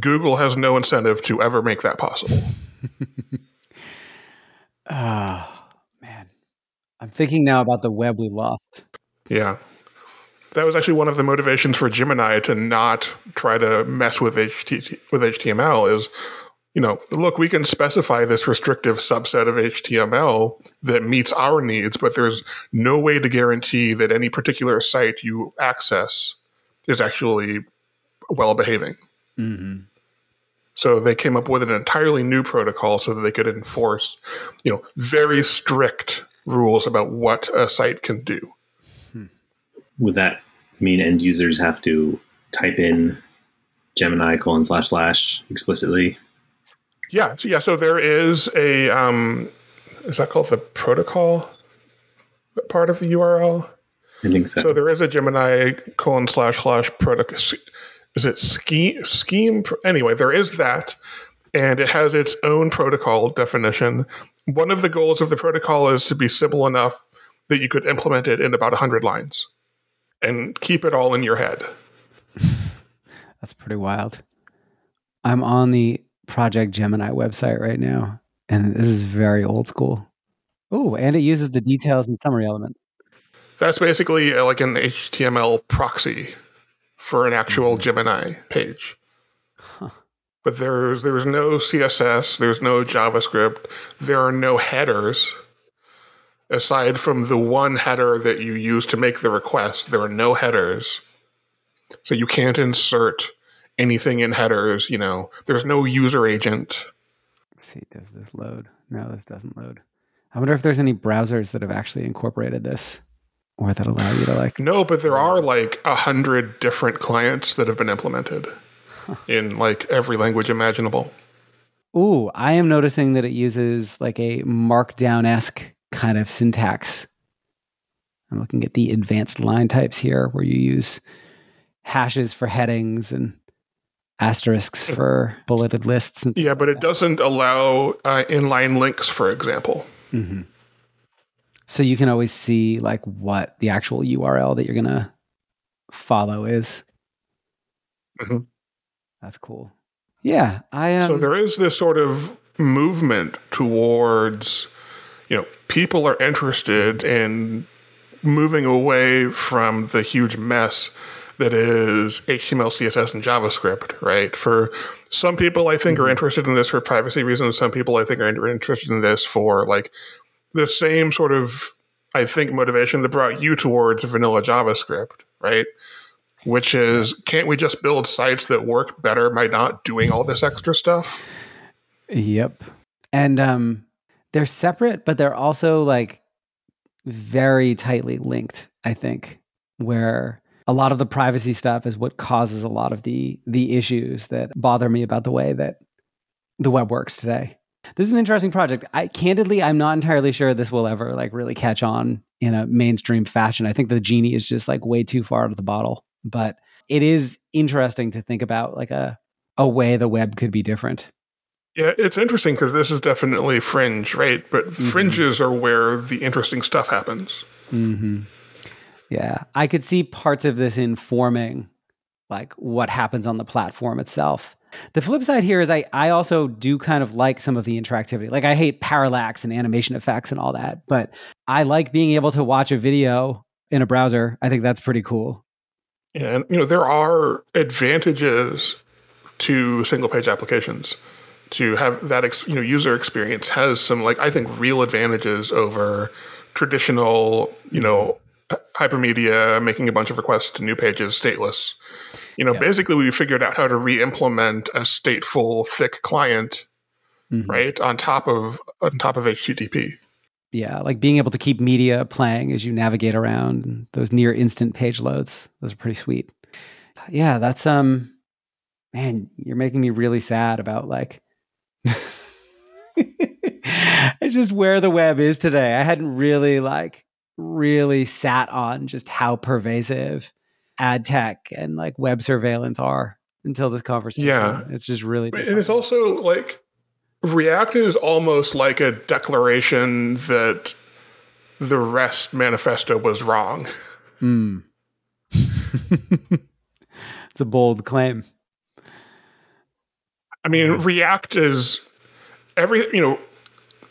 Google has no incentive to ever make that possible. Oh, man. I'm thinking now about the web we lost. Yeah. That was actually one of the motivations for Gemini to not try to mess with HT, with HTML is, you know, look, we can specify this restrictive subset of HTML that meets our needs, but there's no way to guarantee that any particular site you access is actually well behaving. Mm-hmm. So they came up with an entirely new protocol so that they could enforce, you know, very strict rules about what a site can do. would that mean end users have to type in Gemini colon slash slash explicitly? Yeah, so, yeah. So there is a um, is that called the protocol part of the URL? I think so. So there is a Gemini colon slash slash protocol. Is it scheme scheme? Anyway, there is that, and it has its own protocol definition. One of the goals of the protocol is to be simple enough that you could implement it in about hundred lines, and keep it all in your head. That's pretty wild. I'm on the Project Gemini website right now, and this is very old school. Oh, and it uses the details and summary element. That's basically uh, like an HTML proxy for an actual Gemini page. But there's there's no CSS, there's no JavaScript, there are no headers. Aside from the one header that you use to make the request, there are no headers. So you can't insert anything in headers, you know. There's no user agent. Let's see, does this load? No, this doesn't load. I wonder if there's any browsers that have actually incorporated this or that allow you to like No, but there are like a hundred different clients that have been implemented in like every language imaginable. Ooh, I am noticing that it uses like a markdown esque kind of syntax. I'm looking at the advanced line types here where you use hashes for headings and asterisks for bulleted lists. And Yeah, but it doesn't allow uh, inline links, for example. Mhm. So you can always see like what the actual URL that you're going to follow is. Mhm. That's cool. Yeah, I um, so there is this sort of movement towards, you know, people are interested in moving away from the huge mess that is HTML, CSS, and JavaScript, right? For some people, I think, are mm-hmm. interested in this for privacy reasons. Some people, I think, are interested in this for like the same sort of, I think, motivation that brought you towards vanilla JavaScript, right? Which is, can't we just build sites that work better by not doing all this extra stuff? Yep. And um, they're separate, but they're also like very tightly linked, I think, where a lot of the privacy stuff is what causes a lot of the the issues that bother me about the way that the web works today. This is an interesting project. I candidly I'm not entirely sure this will ever like really catch on in a mainstream fashion. I think the genie is just like way too far out of the bottle, but it is interesting to think about like a a way the web could be different. Yeah, it's interesting because this is definitely fringe, right? But mm-hmm. fringes are where the interesting stuff happens. Mm-hmm. Yeah, I could see parts of this informing like what happens on the platform itself. The flip side here is I I also do kind of like some of the interactivity. Like I hate parallax and animation effects and all that, but I like being able to watch a video in a browser. I think that's pretty cool. And you know, there are advantages to single page applications to have that ex, you know user experience has some like I think real advantages over traditional you know hypermedia making a bunch of requests to new pages stateless. You know, yeah. basically we figured out how to re-implement a stateful thick client mm-hmm. right on top of on top of HTTP. Yeah, like being able to keep media playing as you navigate around those near instant page loads. Those are pretty sweet. Yeah, that's um man, you're making me really sad about like it's just where the web is today. I hadn't really like really sat on just how pervasive ad tech and like web surveillance are until this conversation. Yeah. It's just really And it's also like React is almost like a declaration that the REST manifesto was wrong. Mm. it's a bold claim. I mean, React is every you know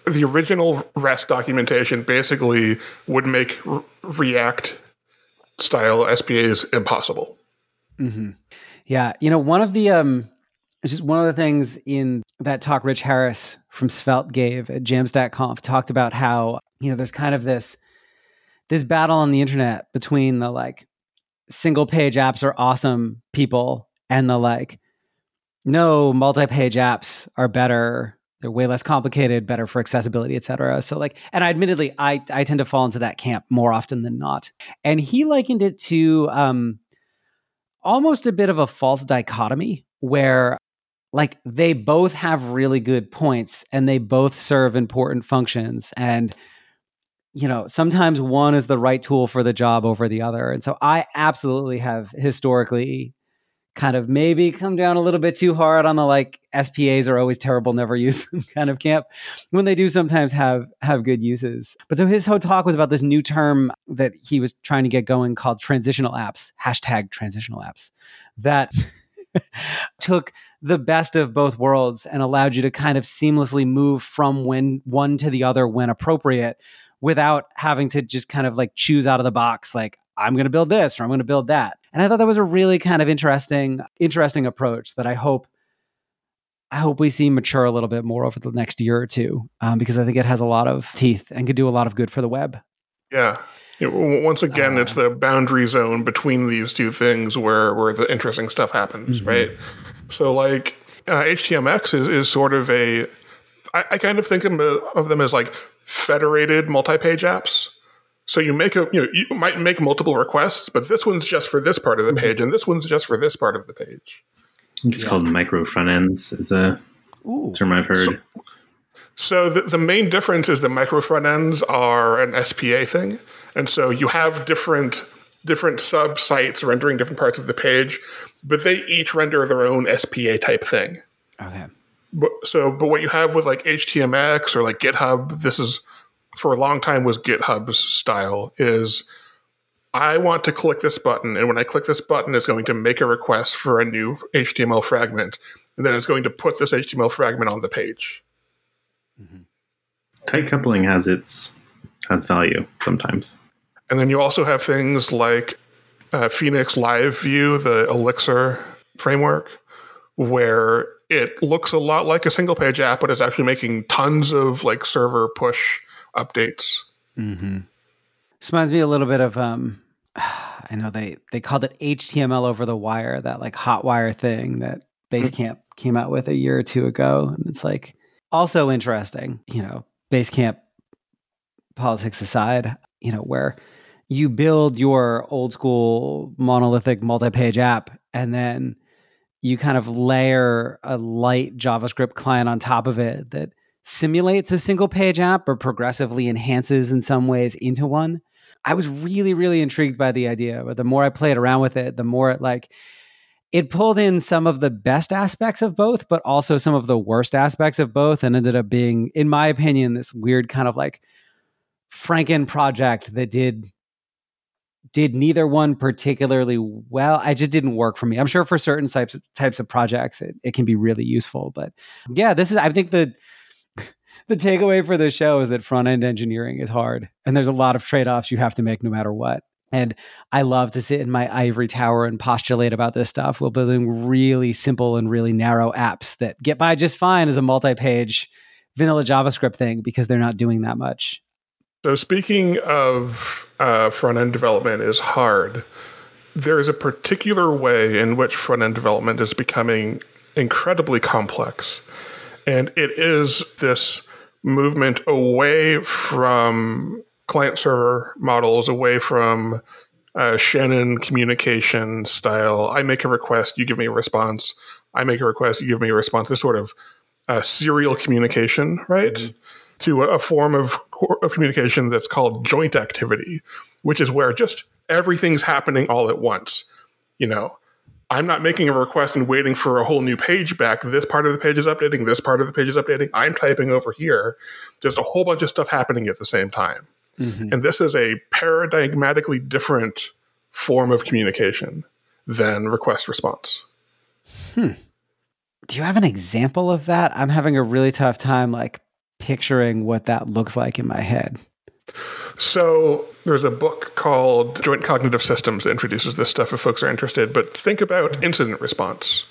the original REST documentation basically would make R- React style SPAs impossible. Mm-hmm. Yeah, you know, one of the um, just one of the things in that talk Rich Harris from Svelte gave at Jamstack talked about how you know there's kind of this this battle on the internet between the like single page apps are awesome people and the like no multi-page apps are better they're way less complicated, better for accessibility, et cetera. So like, and I admittedly, I, I tend to fall into that camp more often than not. And he likened it to um, almost a bit of a false dichotomy where like they both have really good points and they both serve important functions. And, you know, sometimes one is the right tool for the job over the other. And so I absolutely have historically kind of maybe come down a little bit too hard on the like SPAs are always terrible, never use them kind of camp when they do sometimes have have good uses. But so his whole talk was about this new term that he was trying to get going called transitional apps, hashtag transitional apps, that took the best of both worlds and allowed you to kind of seamlessly move from when one to the other when appropriate without having to just kind of like choose out of the box like I'm going to build this or I'm going to build that. And I thought that was a really kind of interesting, interesting approach that I hope, I hope we see mature a little bit more over the next year or two, um, because I think it has a lot of teeth and could do a lot of good for the web. Yeah. Once again, uh, it's the boundary zone between these two things where where the interesting stuff happens, mm-hmm. right? So, like uh, HTMX is, is sort of a, I, I kind of think of them as like federated multi-page apps so you make a you know you might make multiple requests, but this one's just for this part of the mm-hmm. page, and this one's just for this part of the page. It's yeah. called micro front ends. Is a Ooh. term I've heard. So, so the, the main difference is the micro front ends are an SPA thing, and so you have different different sub sites rendering different parts of the page, but they each render their own SPA type thing. Okay. But, so, but what you have with like HTMX or like GitHub, this is for a long time was GitHub's style is I want to click this button, and when I click this button, it's going to make a request for a new HTML fragment, and then it's going to put this HTML fragment on the page. Mm-hmm. Tight coupling has its has value sometimes. And then you also have things like uh, Phoenix Live View, the Elixir framework, where it looks a lot like a single page app, but it's actually making tons of like server push updates. Mm-hmm. This reminds me a little bit of um, I know they they called it HTML over the wire, that like Hotwire thing that Basecamp came out with a year or two ago, and it's like also interesting. You know, Basecamp politics aside, you know where you build your old school monolithic multi-page app and then you kind of layer a light JavaScript client on top of it that simulates a single page app or progressively enhances in some ways into one. I was really, really intrigued by the idea. But the more I played around with it, the more it like it pulled in some of the best aspects of both, but also some of the worst aspects of both, and ended up being, in my opinion, this weird kind of like Franken project that did did neither one particularly well. I just didn't work for me. I'm sure for certain types types of projects it, it can be really useful. But yeah, this is I think the the takeaway for the show is that front end engineering is hard and there's a lot of trade-offs you have to make no matter what. And I love to sit in my ivory tower and postulate about this stuff while building really simple and really narrow apps that get by just fine as a multi-page vanilla JavaScript thing because they're not doing that much. So, speaking of uh, front end development is hard, there is a particular way in which front end development is becoming incredibly complex. And it is this movement away from client server models, away from uh, Shannon communication style. I make a request, you give me a response. I make a request, you give me a response. This sort of uh, serial communication, right? Mm-hmm to a form of, of communication that's called joint activity, which is where just everything's happening all at once. You know, I'm not making a request and waiting for a whole new page back. This part of the page is updating, this part of the page is updating. I'm typing over here. Just a whole bunch of stuff happening at the same time. Mm-hmm. And this is a paradigmatically different form of communication than request response. Hmm. Do you have an example of that? I'm having a really tough time like picturing what that looks like in my head. So there's a book called Joint Cognitive Systems that introduces this stuff if folks are interested. But think about incident response.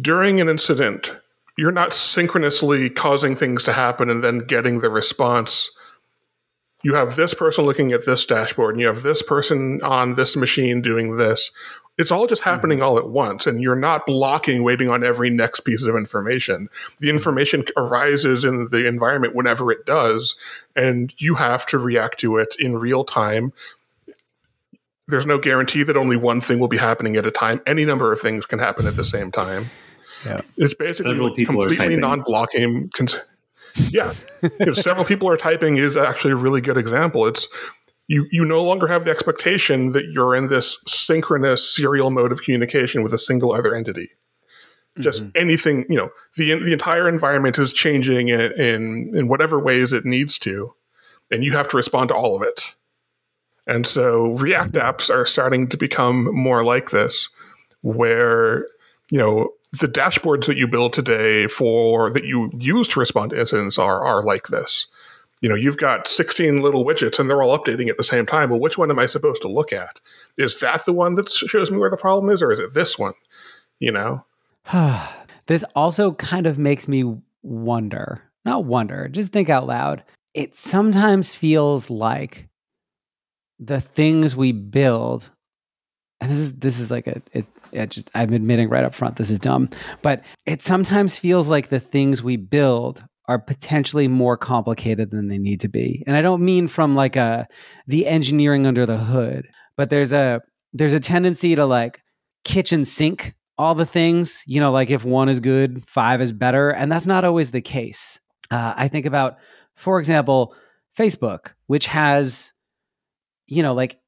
During an incident, you're not synchronously causing things to happen and then getting the response. You have this person looking at this dashboard, and you have this person on this machine doing this it's all just happening mm-hmm. all at once and you're not blocking waiting on every next piece of information. The information arises in the environment whenever it does and you have to react to it in real time. There's no guarantee that only one thing will be happening at a time. Any number of things can happen at the same time. Yeah. it's basically completely non-blocking yeah. You know, several people are typing is actually a really good example. It's you you no longer have the expectation that you're in this synchronous serial mode of communication with a single other entity. Just mm-hmm. anything, you know, the the entire environment is changing in, in in whatever ways it needs to, and you have to respond to all of it. And so React apps are starting to become more like this, where you know the dashboards that you build today for that you use to respond to incidents are are like this you know, you've got 16 little widgets and they're all updating at the same time. Well, which one am I supposed to look at? Is that the one that shows me where the problem is, or is it this one? You know? this also kind of makes me wonder, not wonder, just think out loud. It sometimes feels like the things we build, and this is this is like a it, it just I'm admitting right up front this is dumb, but it sometimes feels like the things we build are potentially more complicated than they need to be. And I don't mean from like a the engineering under the hood, but there's a there's a tendency to like kitchen sink all the things, you know, like if one is good, five is better, and that's not always the case. Uh, I think about, for example, Facebook, which has, you know, like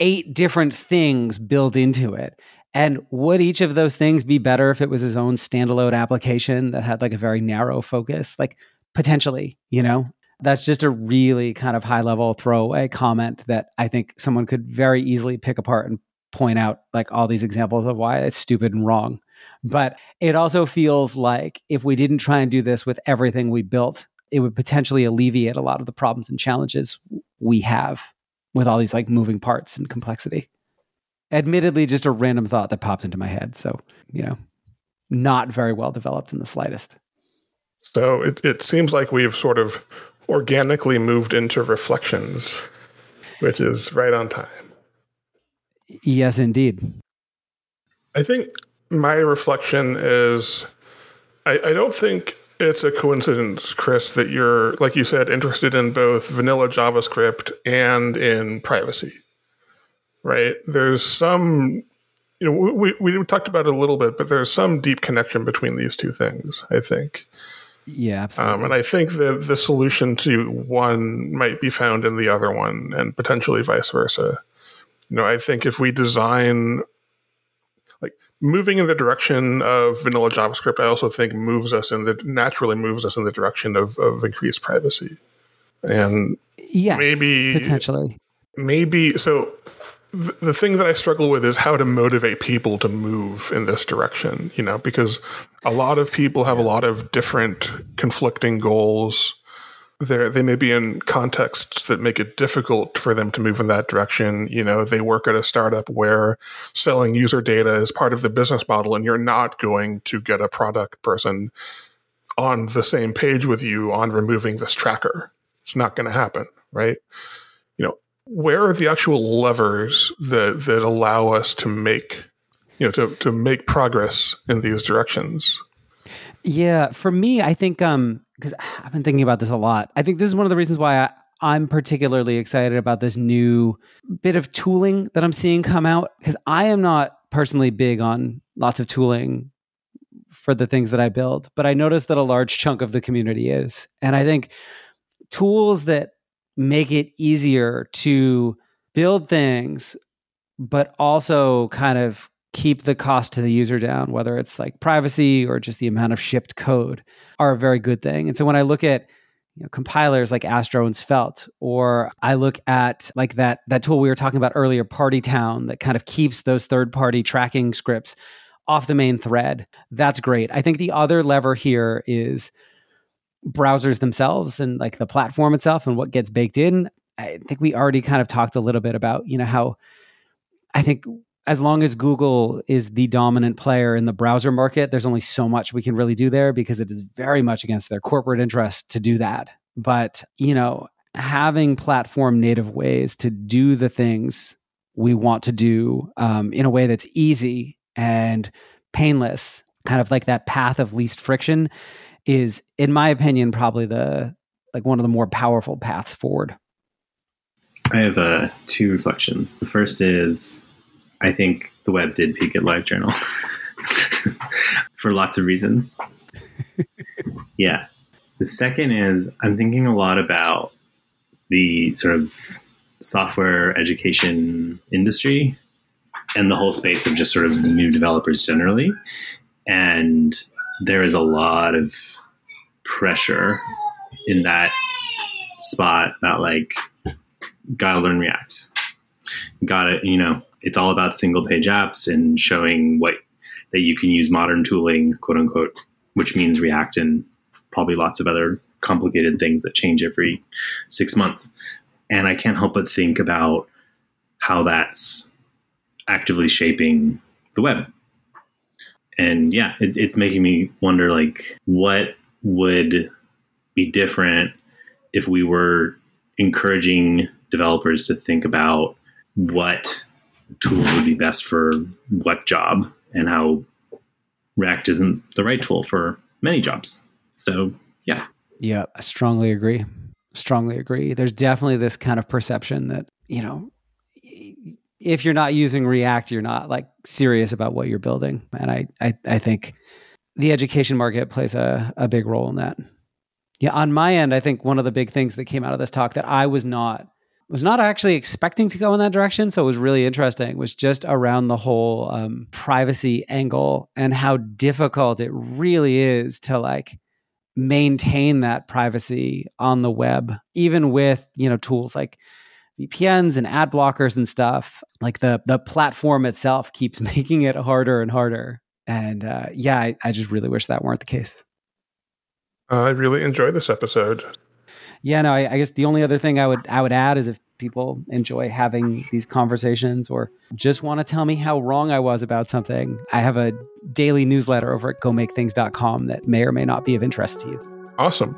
eight different things built into it. And would each of those things be better if it was his own standalone application that had like a very narrow focus? Like potentially, you know? That's just a really kind of high level throwaway comment that I think someone could very easily pick apart and point out like all these examples of why it's stupid and wrong. But it also feels like if we didn't try and do this with everything we built, it would potentially alleviate a lot of the problems and challenges we have with all these like moving parts and complexity. Admittedly, just a random thought that popped into my head. So, you know, not very well developed in the slightest. So it, it seems like we've sort of organically moved into reflections, which is right on time. Yes, indeed. I think my reflection is I, I don't think it's a coincidence, Chris, that you're, like you said, interested in both vanilla JavaScript and in privacy, right? There's some, you know, we, we talked about it a little bit, but there's some deep connection between these two things, I think. Yeah, absolutely. Um, and I think that the solution to one might be found in the other one and potentially vice versa. You know, I think if we design like moving in the direction of vanilla JavaScript, I also think moves us in the naturally moves us in the direction of, of increased privacy. And yes, maybe potentially, maybe so. Th- the thing that I struggle with is how to motivate people to move in this direction. You know, because a lot of people have a lot of different conflicting goals they they may be in contexts that make it difficult for them to move in that direction. You know, they work at a startup where selling user data is part of the business model, and you're not going to get a product person on the same page with you on removing this tracker. It's not going to happen, right? Where are the actual levers that that allow us to make you know to to make progress in these directions? Yeah, for me, I think um because I've been thinking about this a lot. I think this is one of the reasons why I, I'm particularly excited about this new bit of tooling that I'm seeing come out because I am not personally big on lots of tooling for the things that I build, but I notice that a large chunk of the community is. And I think tools that make it easier to build things, but also kind of keep the cost to the user down, whether it's like privacy or just the amount of shipped code, are a very good thing. And so when I look at you know, compilers like Astro and Svelte, or I look at like that that tool we were talking about earlier, Partytown, that kind of keeps those third party tracking scripts off the main thread. That's great. I think the other lever here is browsers themselves and like the platform itself and what gets baked in. I think we already kind of talked a little bit about, you know, how I think as long as Google is the dominant player in the browser market, there's only so much we can really do there because it is very much against their corporate interest to do that. But, you know, having platform native ways to do the things we want to do um, in a way that's easy and painless, kind of like that path of least friction, is, in my opinion, probably the like one of the more powerful paths forward. I have uh, two reflections. The first is I think the web did peak at LiveJournal for lots of reasons. yeah. The second is I'm thinking a lot about the sort of software education industry and the whole space of just sort of new developers generally. And there is a lot of pressure in that spot about like, gotta learn React. Gotta, you know, it's all about single page apps and showing what that you can use modern tooling, quote unquote, which means React and probably lots of other complicated things that change every six months. And I can't help but think about how that's actively shaping the web. And yeah, it, it's making me wonder like what would be different if we were encouraging developers to think about what tool would be best for what job and how React isn't the right tool for many jobs. So, yeah. Yeah, I strongly agree. Strongly agree. There's definitely this kind of perception that, you know, if you're not using React, you're not like serious about what you're building. And I, I, I think the education market plays a, a big role in that. Yeah, on my end, I think one of the big things that came out of this talk that I was not was not actually expecting to go in that direction. So it was really interesting, was just around the whole um, privacy angle and how difficult it really is to like maintain that privacy on the web, even with, you know, tools like VPNs and ad blockers and stuff, like the the platform itself keeps making it harder and harder. And uh, yeah, I, I just really wish that weren't the case. I really enjoy this episode. Yeah, no, I, I, guess the only other thing I would I would add is if people enjoy having these conversations or just want to tell me how wrong I was about something, I have a daily newsletter over at gomakethings.com that may or may not be of interest to you. Awesome.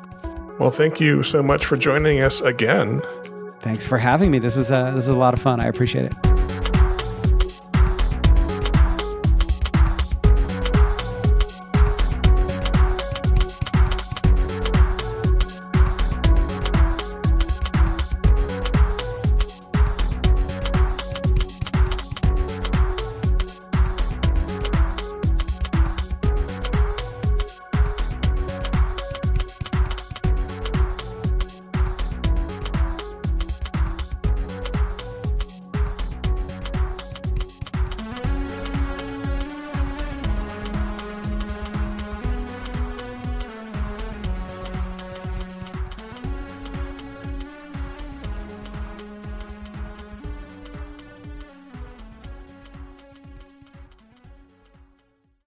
Well, thank you so much for joining us again. Thanks for having me. This was a, this was a lot of fun. I appreciate it.